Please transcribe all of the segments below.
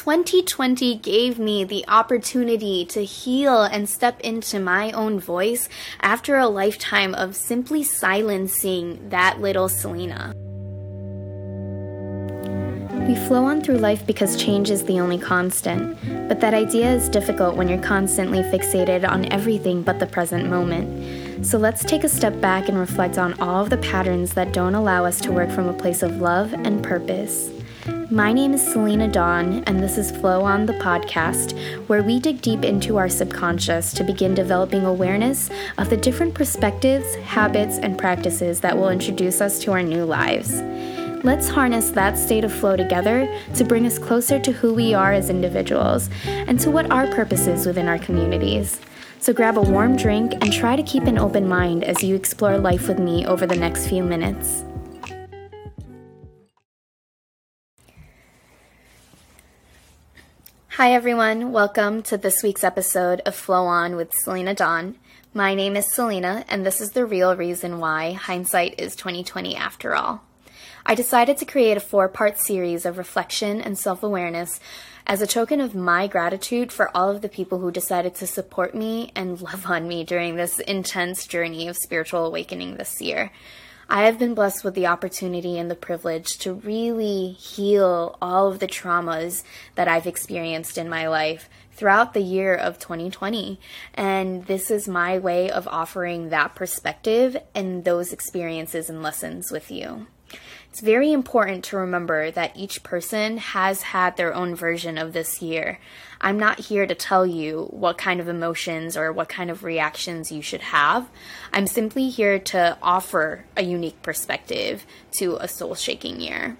2020 gave me the opportunity to heal and step into my own voice after a lifetime of simply silencing that little Selena. We flow on through life because change is the only constant, but that idea is difficult when you're constantly fixated on everything but the present moment. So let's take a step back and reflect on all of the patterns that don't allow us to work from a place of love and purpose. My name is Selena Dawn, and this is Flow On the podcast, where we dig deep into our subconscious to begin developing awareness of the different perspectives, habits, and practices that will introduce us to our new lives. Let's harness that state of flow together to bring us closer to who we are as individuals and to what our purpose is within our communities. So grab a warm drink and try to keep an open mind as you explore life with me over the next few minutes. Hi, everyone. Welcome to this week's episode of Flow On with Selena Dawn. My name is Selena, and this is the real reason why hindsight is 2020 after all. I decided to create a four part series of reflection and self awareness as a token of my gratitude for all of the people who decided to support me and love on me during this intense journey of spiritual awakening this year. I have been blessed with the opportunity and the privilege to really heal all of the traumas that I've experienced in my life throughout the year of 2020. And this is my way of offering that perspective and those experiences and lessons with you. It's very important to remember that each person has had their own version of this year. I'm not here to tell you what kind of emotions or what kind of reactions you should have. I'm simply here to offer a unique perspective to a soul shaking year.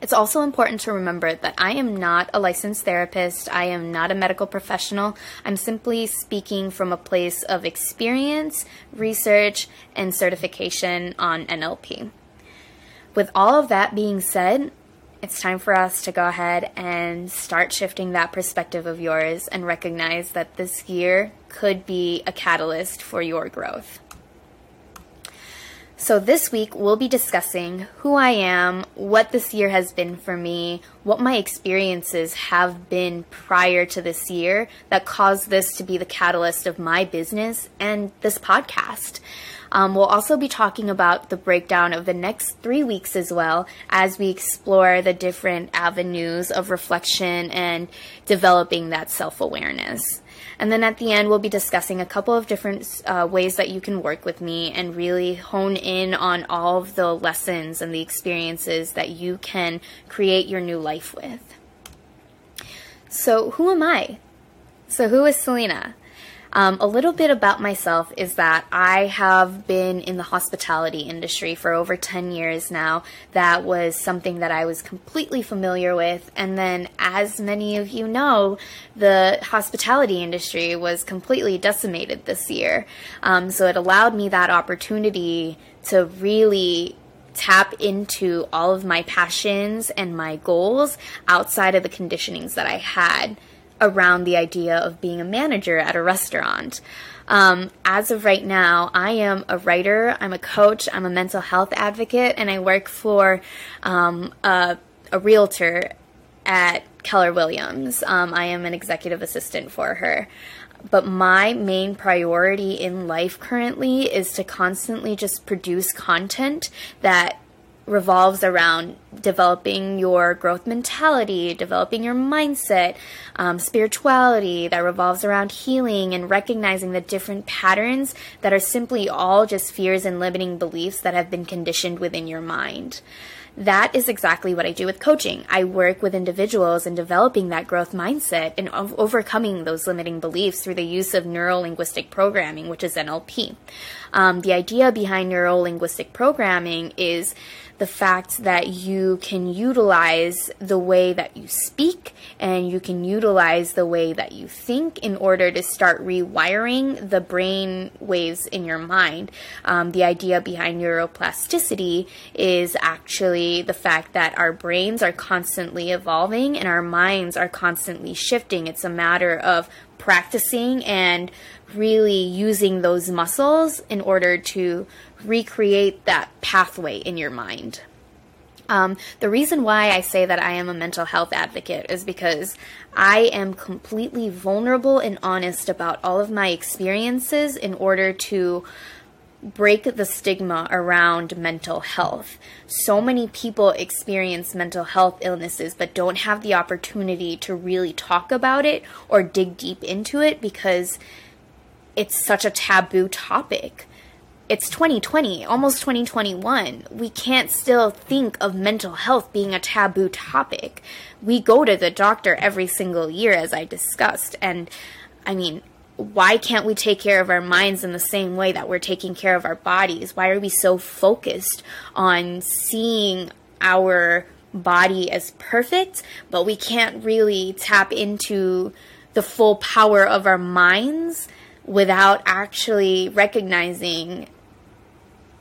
It's also important to remember that I am not a licensed therapist. I am not a medical professional. I'm simply speaking from a place of experience, research, and certification on NLP. With all of that being said, it's time for us to go ahead and start shifting that perspective of yours and recognize that this year could be a catalyst for your growth. So, this week we'll be discussing who I am, what this year has been for me, what my experiences have been prior to this year that caused this to be the catalyst of my business and this podcast. Um, we'll also be talking about the breakdown of the next three weeks as well as we explore the different avenues of reflection and developing that self awareness. And then at the end, we'll be discussing a couple of different uh, ways that you can work with me and really hone in on all of the lessons and the experiences that you can create your new life with. So, who am I? So, who is Selena? Um, a little bit about myself is that I have been in the hospitality industry for over 10 years now. That was something that I was completely familiar with. And then, as many of you know, the hospitality industry was completely decimated this year. Um, so it allowed me that opportunity to really tap into all of my passions and my goals outside of the conditionings that I had around the idea of being a manager at a restaurant. Um, as of right now, I am a writer, I'm a coach, I'm a mental health advocate, and I work for um, a, a, realtor at Keller Williams. Um, I am an executive assistant for her. But my main priority in life currently is to constantly just produce content that revolves around developing your growth mentality, developing your mindset, um, spirituality that revolves around healing and recognizing the different patterns that are simply all just fears and limiting beliefs that have been conditioned within your mind. That is exactly what I do with coaching. I work with individuals in developing that growth mindset and overcoming those limiting beliefs through the use of neuro linguistic programming, which is NLP. Um, the idea behind neuro linguistic programming is the fact that you can utilize the way that you speak and you can utilize the way that you think in order to start rewiring the brain waves in your mind. Um, the idea behind neuroplasticity is actually the fact that our brains are constantly evolving and our minds are constantly shifting. It's a matter of practicing and really using those muscles in order to recreate that pathway in your mind. Um, the reason why I say that I am a mental health advocate is because I am completely vulnerable and honest about all of my experiences in order to break the stigma around mental health. So many people experience mental health illnesses but don't have the opportunity to really talk about it or dig deep into it because it's such a taboo topic. It's 2020, almost 2021. We can't still think of mental health being a taboo topic. We go to the doctor every single year, as I discussed, and I mean, why can't we take care of our minds in the same way that we're taking care of our bodies? Why are we so focused on seeing our body as perfect, but we can't really tap into the full power of our minds without actually recognizing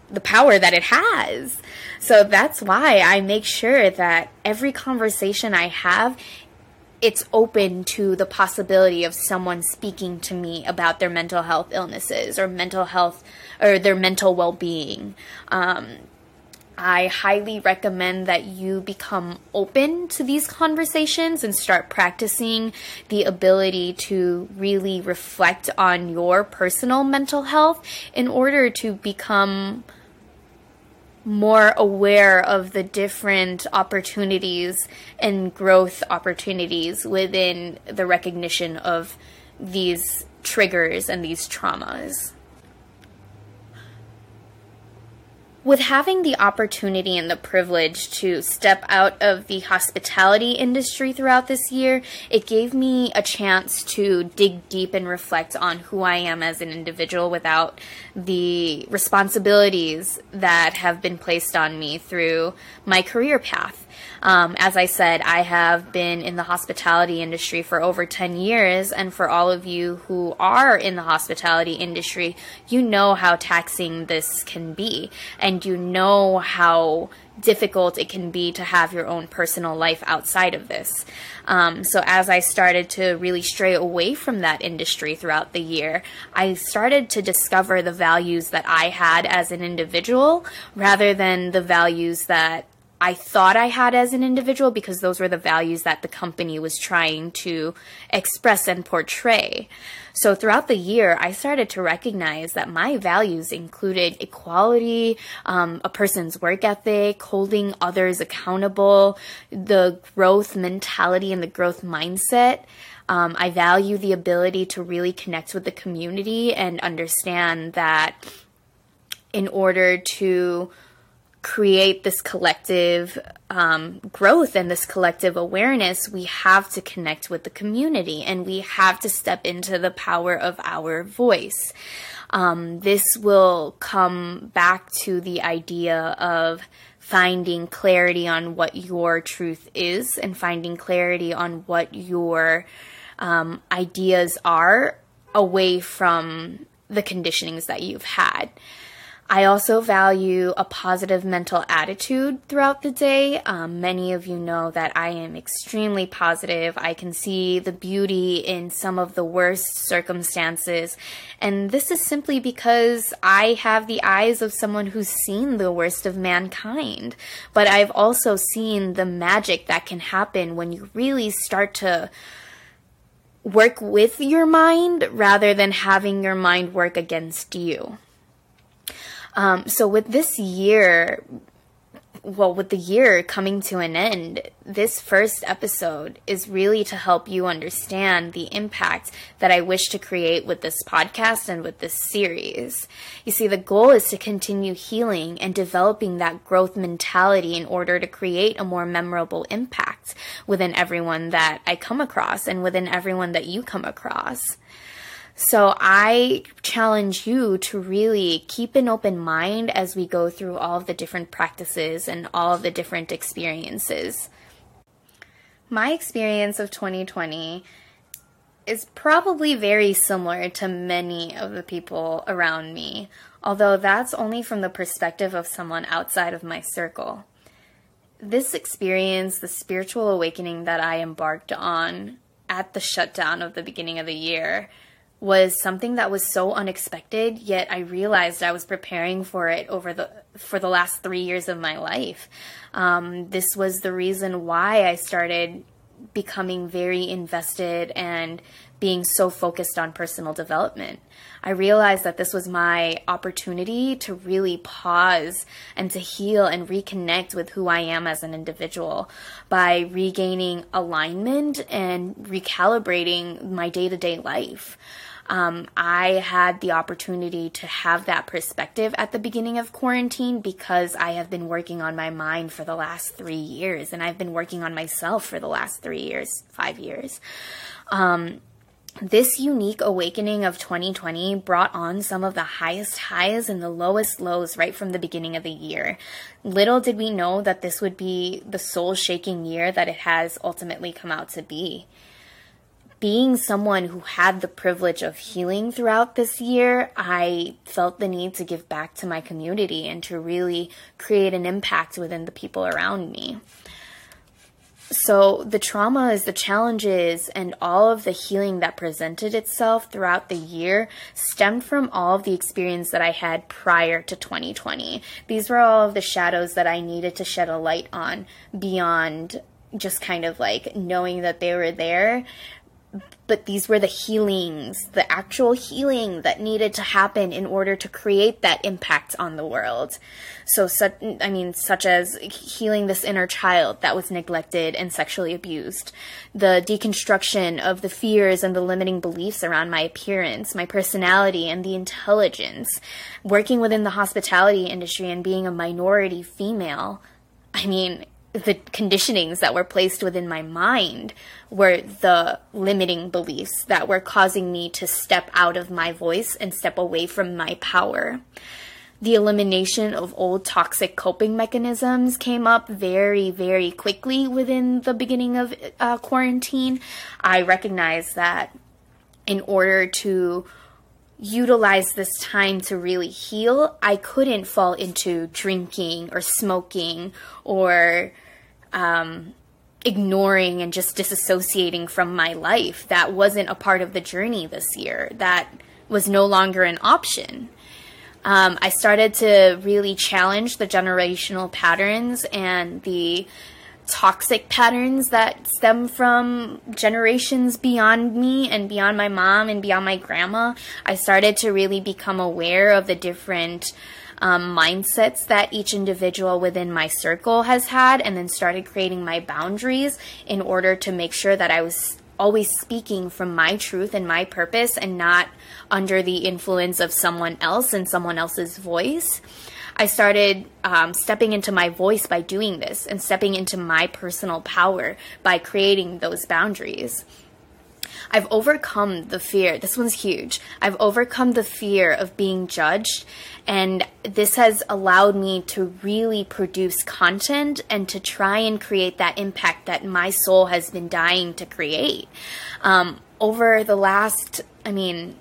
the power that it has. So that's why I make sure that every conversation I have it's open to the possibility of someone speaking to me about their mental health illnesses or mental health or their mental well being. Um, I highly recommend that you become open to these conversations and start practicing the ability to really reflect on your personal mental health in order to become more aware of the different opportunities and growth opportunities within the recognition of these triggers and these traumas. With having the opportunity and the privilege to step out of the hospitality industry throughout this year, it gave me a chance to dig deep and reflect on who I am as an individual without the responsibilities that have been placed on me through my career path. Um, as I said, I have been in the hospitality industry for over 10 years, and for all of you who are in the hospitality industry, you know how taxing this can be, and you know how difficult it can be to have your own personal life outside of this. Um, so, as I started to really stray away from that industry throughout the year, I started to discover the values that I had as an individual rather than the values that I thought I had as an individual because those were the values that the company was trying to express and portray. So throughout the year, I started to recognize that my values included equality, um, a person's work ethic, holding others accountable, the growth mentality and the growth mindset. Um, I value the ability to really connect with the community and understand that in order to create this collective um, growth and this collective awareness, we have to connect with the community and we have to step into the power of our voice. Um, this will come back to the idea of finding clarity on what your truth is and finding clarity on what your um, ideas are away from the conditionings that you've had. I also value a positive mental attitude throughout the day. Um, many of you know that I am extremely positive. I can see the beauty in some of the worst circumstances. And this is simply because I have the eyes of someone who's seen the worst of mankind. But I've also seen the magic that can happen when you really start to work with your mind rather than having your mind work against you. Um, so with this year, well, with the year coming to an end, this first episode is really to help you understand the impact that I wish to create with this podcast and with this series. You see, the goal is to continue healing and developing that growth mentality in order to create a more memorable impact within everyone that I come across and within everyone that you come across. So I challenge you to really keep an open mind as we go through all of the different practices and all of the different experiences. My experience of 2020 is probably very similar to many of the people around me, although that's only from the perspective of someone outside of my circle. This experience, the spiritual awakening that I embarked on at the shutdown of the beginning of the year, was something that was so unexpected, yet I realized I was preparing for it over the for the last three years of my life. Um, this was the reason why I started becoming very invested and being so focused on personal development. I realized that this was my opportunity to really pause and to heal and reconnect with who I am as an individual by regaining alignment and recalibrating my day to day life um, I had the opportunity to have that perspective at the beginning of quarantine because I have been working on my mind for the last three years and I've been working on myself for the last three years, five years. Um, this unique awakening of 2020 brought on some of the highest highs and the lowest lows right from the beginning of the year. Little did we know that this would be the soul shaking year that it has ultimately come out to be being someone who had the privilege of healing throughout this year, I felt the need to give back to my community and to really create an impact within the people around me. So, the traumas, the challenges, and all of the healing that presented itself throughout the year stemmed from all of the experience that I had prior to 2020. These were all of the shadows that I needed to shed a light on beyond just kind of like knowing that they were there but these were the healings, the actual healing that needed to happen in order to create that impact on the world. So, such, I mean, such as healing this inner child that was neglected and sexually abused, the deconstruction of the fears and the limiting beliefs around my appearance, my personality, and the intelligence, working within the hospitality industry and being a minority female. I mean, the conditionings that were placed within my mind were the limiting beliefs that were causing me to step out of my voice and step away from my power. The elimination of old toxic coping mechanisms came up very, very quickly within the beginning of uh, quarantine. I recognized that in order to utilize this time to really heal, I couldn't fall into drinking or smoking or um, ignoring and just disassociating from my life. That wasn't a part of the journey this year. That was no longer an option. Um, I started to really challenge the generational patterns and the toxic patterns that stem from generations beyond me and beyond my mom and beyond my grandma. I started to really become aware of the different um, mindsets that each individual within my circle has had, and then started creating my boundaries in order to make sure that I was always speaking from my truth and my purpose and not under the influence of someone else and someone else's voice. I started um, stepping into my voice by doing this and stepping into my personal power by creating those boundaries. I've overcome the fear. This one's huge. I've overcome the fear of being judged. And this has allowed me to really produce content and to try and create that impact that my soul has been dying to create. Um, over the last, I mean,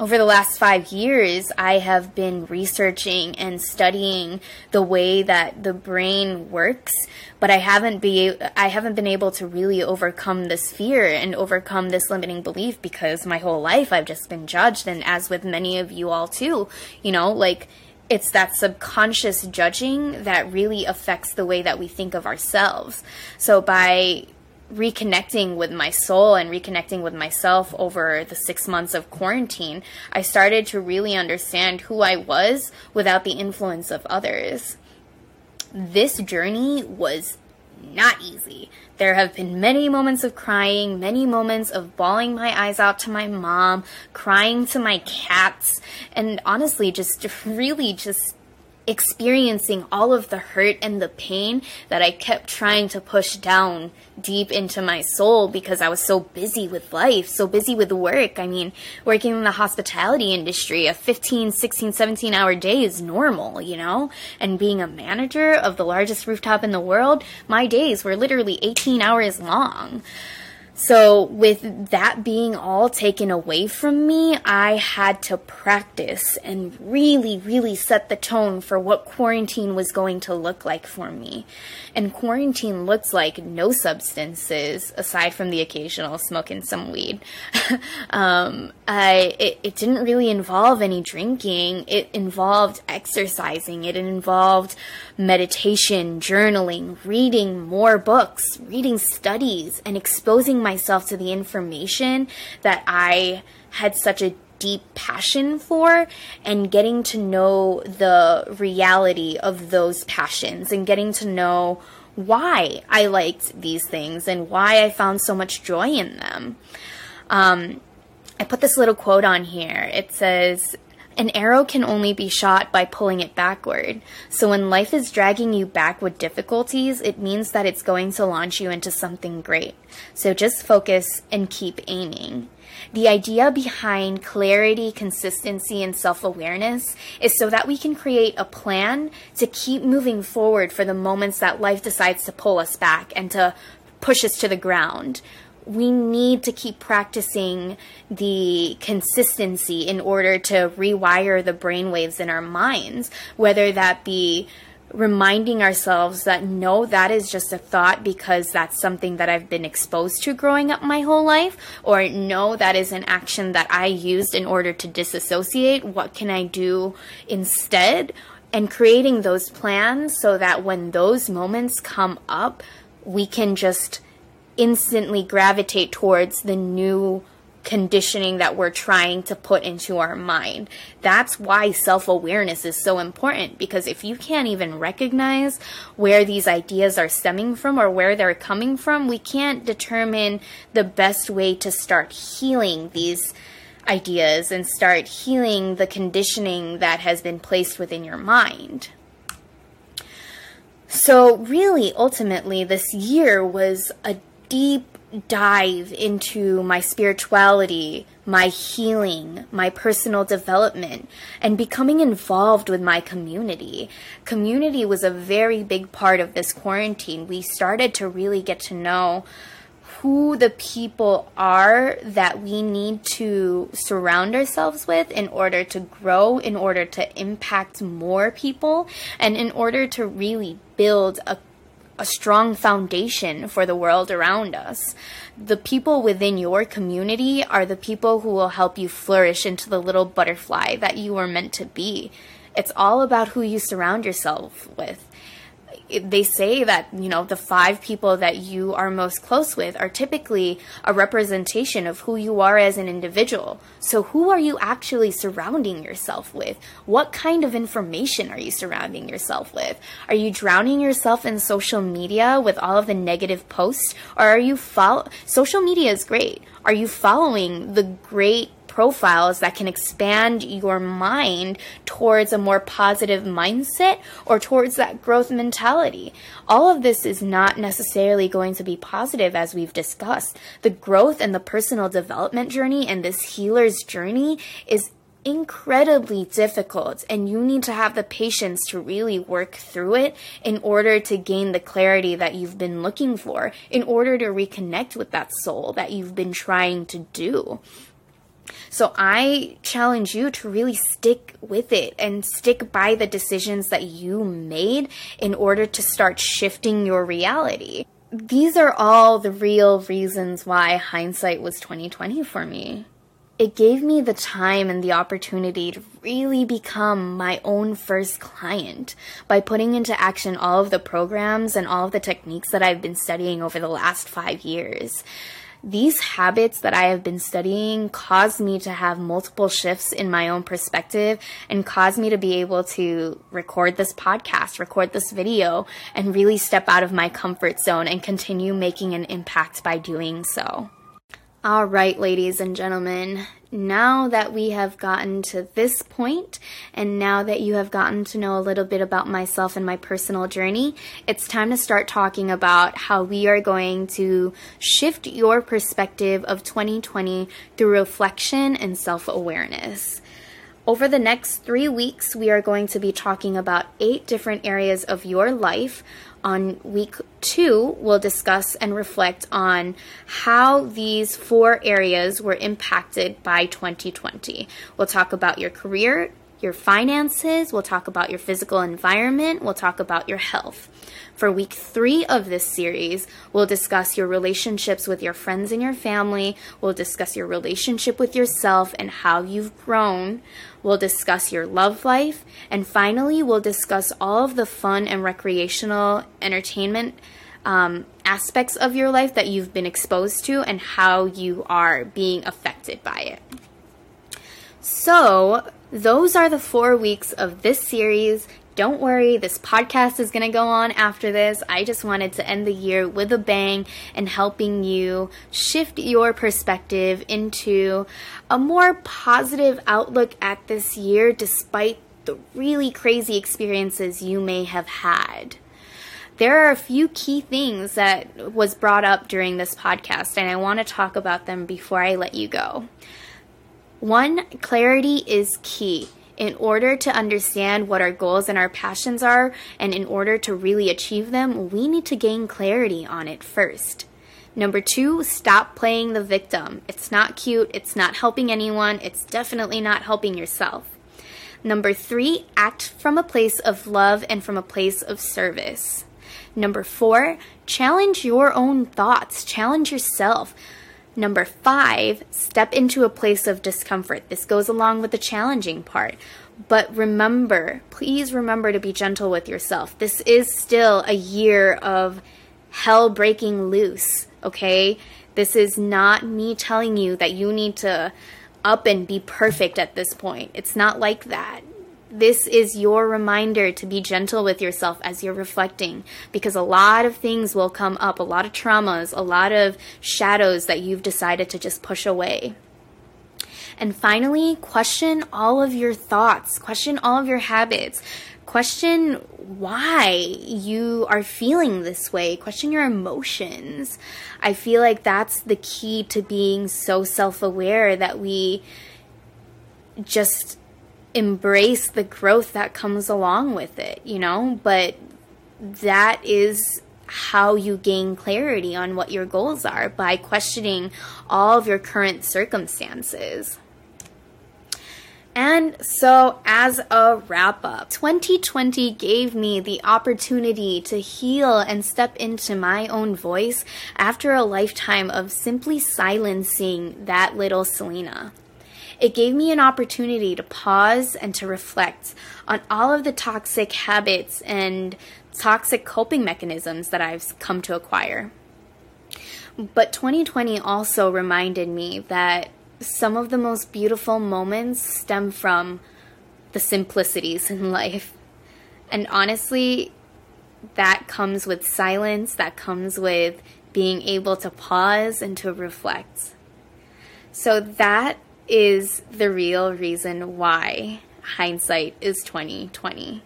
over the last five years, I have been researching and studying the way that the brain works, but I haven't be I haven't been able to really overcome this fear and overcome this limiting belief because my whole life I've just been judged, and as with many of you all too, you know, like it's that subconscious judging that really affects the way that we think of ourselves. So by reconnecting with my soul and reconnecting with myself over the six months of quarantine, I started to really understand who I was without the influence of others. This journey was not easy. There have been many moments of crying, many moments of bawling my eyes out to my mom, crying to my cats, and honestly, just really just experiencing all of the hurt and the pain that I kept trying to push down deep into my soul because I was so busy with life, so busy with work. I mean, working in the hospitality industry, a 15, 16, 17 hour day is normal, you know? And being a manager of the largest rooftop in the world, my days were literally 18 hours long. So, with that being all taken away from me, I had to practice and really, really set the tone for what quarantine was going to look like for me. And quarantine looks like no substances aside from the occasional smoking some weed. um, I it, it didn't really involve any drinking. It involved exercising. It involved meditation, journaling, reading more books, reading studies, and exposing myself to the information that I had such a deep passion for and getting to know the reality of those passions and getting to know why I liked these things and why I found so much joy in them. Um, I put this little quote on here. It says, an arrow can only be shot by pulling it backward. So when life is dragging you back with difficulties, it means that it's going to launch you into something great. So just focus and keep aiming. The idea behind clarity, consistency, and self awareness is so that we can create a plan to keep moving forward for the moments that life decides to pull us back and to push us to the ground we need to keep practicing the consistency in order to rewire the brainwaves in our minds, whether that be reminding ourselves that no, that is just a thought because that's something that I've been exposed to growing up my whole life, or no, that is an action that I used in order to disassociate. What can I do instead? And creating those plans so that when those moments come up, we can just instantly gravitate towards the new conditioning that we're trying to put into our mind. That's why self awareness is so important because if you can't even recognize where these ideas are stemming from or where they're coming from, we can't determine the best way to start healing these ideas and start healing the conditioning that has been placed within your mind. So, really, ultimately, this year was a deep dive into my spirituality, my healing, my personal development, and becoming involved with my community. Community was a very big part of this quarantine. We started to really get to know who the people are that we need to surround ourselves with in order to grow, in order to impact more people, and in order to really build a a strong foundation for the world around us. The people within your community are the people who will help you flourish into the little butterfly that you were meant to be. It's all about who you surround yourself with they say that you know the five people that you are most close with are typically a representation of who you are as an individual. So who are you actually surrounding yourself with? What kind of information are you surrounding yourself with? Are you drowning yourself in social media with all of the negative posts? Or are you follow social media is great. Are you following the great profiles that can expand your mind towards a more positive mindset or towards that growth mentality. All of this is not necessarily going to be positive as we've discussed. The growth and the personal development journey and this healer's journey is incredibly difficult and you need to have the patience to really work through it in order to gain the clarity that you've been looking for in order to reconnect with that soul that you've been trying to do so I challenge you to really stick with it and stick by the decisions that you made in order to start shifting your reality. These are all the real reasons why hindsight was 2020 for me. It gave me the time and the opportunity to really become my own first client by putting into action all of the programs and all of the techniques that I've been studying over the last five years these habits that I have been studying caused me to have multiple shifts in my own perspective and caused me to be able to record this podcast, record this video, and really step out of my comfort zone and continue making an impact by doing so. All right, ladies and gentlemen, now that we have gotten to this point, and now that you have gotten to know a little bit about myself and my personal journey, it's time to start talking about how we are going to shift your perspective of 2020 through reflection and self awareness. Over the next three weeks, we are going to be talking about eight different areas of your life On week two, we'll discuss and reflect on how these four areas were impacted by 2020. We'll talk about your career, your finances, we'll talk about your physical environment, we'll talk about your health. For week three of this series, we'll discuss your relationships with your friends and your family. We'll discuss your relationship with yourself and how you've grown. We'll discuss your love life. And finally, we'll discuss all of the fun and recreational entertainment um, aspects of your life that you've been exposed to and how you are being affected by it. So, those are the four weeks of this series. Don't worry, this podcast is going to go on after this. I just wanted to end the year with a bang and helping you shift your perspective into a more positive outlook at this year despite the really crazy experiences you may have had there are a few key things that was brought up during this podcast and I want to talk about them before I let you go. One, clarity is key in order to understand what our goals and our passions are, and in order to really achieve them, we need to gain clarity on it first. Number two, stop playing the victim. It's not cute, it's not helping anyone, it's definitely not helping yourself. Number three, act from a place of love and from a place of service. Number four, challenge your own thoughts, challenge yourself. Number five, step into a place of discomfort. This goes along with the challenging part. But remember, please remember to be gentle with yourself. This is still a year of hell breaking loose, okay? This is not me telling you that you need to up and be perfect at this point. It's not like that this is your reminder to be gentle with yourself as you're reflecting because a lot of things will come up, a lot of traumas, a lot of shadows that you've decided to just push away. And finally, question all of your thoughts, question all of your habits, question why you are feeling this way, question your emotions. I feel like that's the key to being so self aware that we just embrace the growth that comes along with it, you know? But that is how you gain clarity on what your goals are by questioning all of your current circumstances. And so, as a wrap up, 2020 gave me the opportunity to heal and step into my own voice after a lifetime of simply silencing that little Selena. It gave me an opportunity to pause and to reflect on all of the toxic habits and toxic coping mechanisms that I've come to acquire. But 2020 also reminded me that some of the most beautiful moments stem from the simplicities in life. And honestly, that comes with silence, that comes with being able to pause and to reflect. So that is the real reason why hindsight is 2020.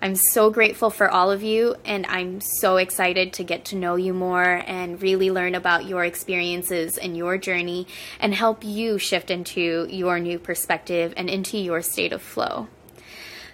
I'm so grateful for all of you, and I'm so excited to get to know you more and really learn about your experiences and your journey and help you shift into your new perspective and into your state of flow.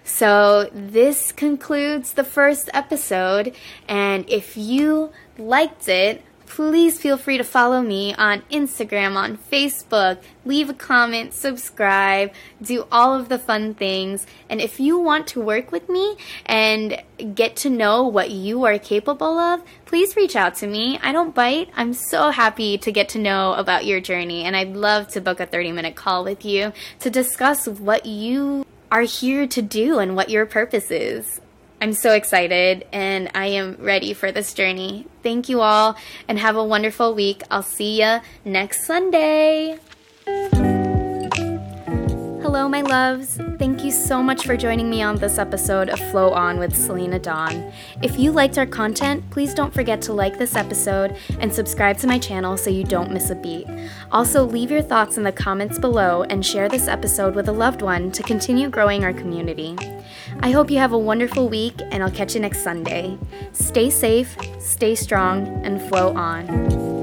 So, this concludes the first episode, and if you liked it, please feel free to follow me on Instagram, on Facebook, leave a comment, subscribe, do all of the fun things. And if you want to work with me and get to know what you are capable of, please reach out to me. I don't bite. I'm so happy to get to know about your journey, and I'd love to book a 30 minute call with you to discuss what you are here to do and what your purpose is. I'm so excited and I am ready for this journey. Thank you all and have a wonderful week. I'll see you next Sunday. Hello, my loves. Thank you so much for joining me on this episode of Flow On with Selena Dawn. If you liked our content, please don't forget to like this episode and subscribe to my channel so you don't miss a beat. Also, leave your thoughts in the comments below and share this episode with a loved one to continue growing our community. I hope you have a wonderful week, and I'll catch you next Sunday. Stay safe, stay strong, and flow on.